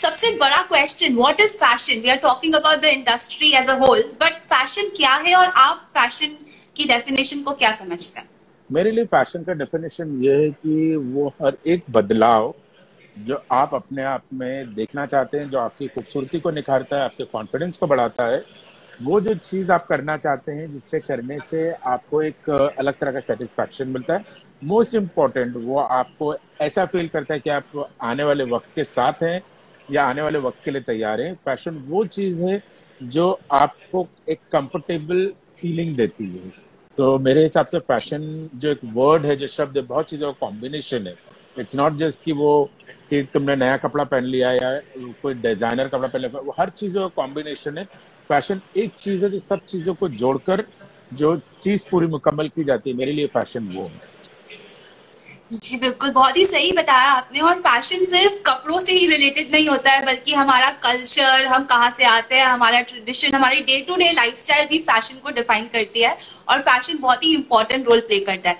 सबसे बड़ा question what is fashion we are talking about the industry as a whole but fashion क्या है और आप फ़ैशन की डेफिनेशन को क्या समझते हैं? मेरे लिए फ़ैशन का डेफिनेशन ये है कि वो हर एक बदलाव जो आप अपने आप में देखना चाहते हैं, जो आपकी खूबसूरती को निखारता है, आपके कॉन्फिडेंस को बढ़ाता है, वो जो चीज़ आप करना चाहते हैं, जिससे करने से आपको एक अलग तरह का सेटिस्फैक्शन मिलता है। मोस्ट इंपॉर्टेंट वो आपको ऐसा फील करता है कि आप आने वाले वक्त के साथ हैं या आने वाले वक्त के लिए तैयार है। फ़ैशन वो चीज़ है जो आपको एक कंफर्टेबल फीलिंग देती है। तो मेरे हिसाब से फ़ैशन जो एक वर्ड है, जो शब्द है, बहुत चीज़ों का कॉम्बिनेशन है। इट्स नॉट जस्ट कि वो कि तुमने नया कपड़ा पहन लिया या कोई डिज़ाइनर कपड़ा पहन लिया, वो हर चीज़ों का कॉम्बिनेशन है। फ़ैशन एक चीज़ है जो सब चीज़ों को जोड़कर जो चीज़ पूरी मुकम्मल की जाती है, मेरे लिए फ़ैशन वो है। जी, बिल्कुल, बहुत ही सही बताया आपने और फ़ैशन सिर्फ़ कपड़ों से ही रिलेटेड नहीं होता है, बल्कि हमारा कल्चर हम कहाँ से आते हैं, हमारा ट्रेडिशन हमारी डे टू डे लाइफस्टाइल भी फ़ैशन को डिफाइन करती है और फ़ैशन बहुत ही इंपॉर्टेंट रोल प्ले करता है।